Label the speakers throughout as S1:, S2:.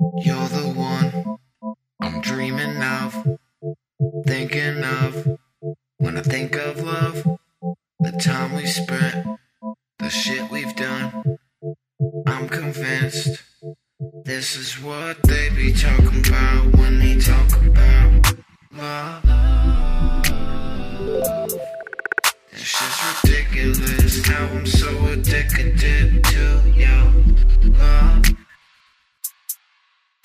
S1: You're the one I'm dreaming of, thinking of. When I think of love, the time we spent, the shit we've done. I'm convinced this is what they be talking about when they talk about love. It's just ridiculous how I'm so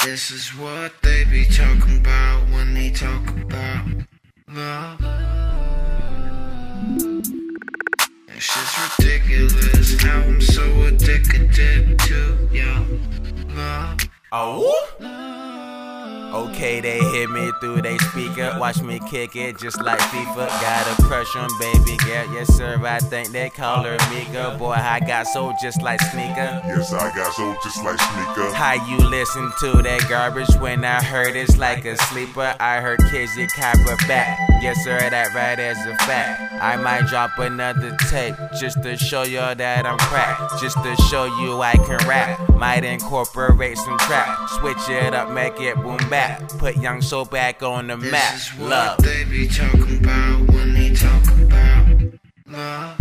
S1: This is what they be talking about when they talk about love. It's just ridiculous how I'm so addicted to your love.
S2: Oh. Okay, they hit me through they speaker. Watch me kick it just like FIFA. Got a crush on baby girl. Yes, sir, I think they call her Mika. Boy, I got soul just like Sneaker.
S3: Yes, I got soul just like Sneaker.
S2: How you listen to that garbage when I heard it's like a sleeper? I heard Kizzy Copper back. Yes, sir, that right as a fact. I might drop another tape just to show y'all that I'm cracked. Just to show you I can rap. Might incorporate some trap. Switch it up, make it boom back. Put Young Soul back on the map
S1: This
S2: map.
S1: is what
S2: Love.
S1: they be talking about when they talk about love.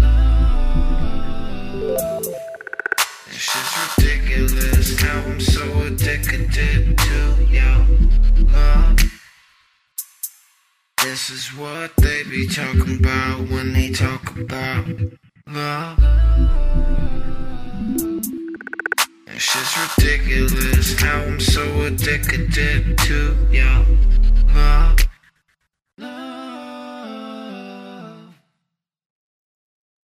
S1: It's just ridiculous how I'm so addicted to your love. This is what they be talking about when they talk about love. It's just ridiculous how I'm so addicted to your love.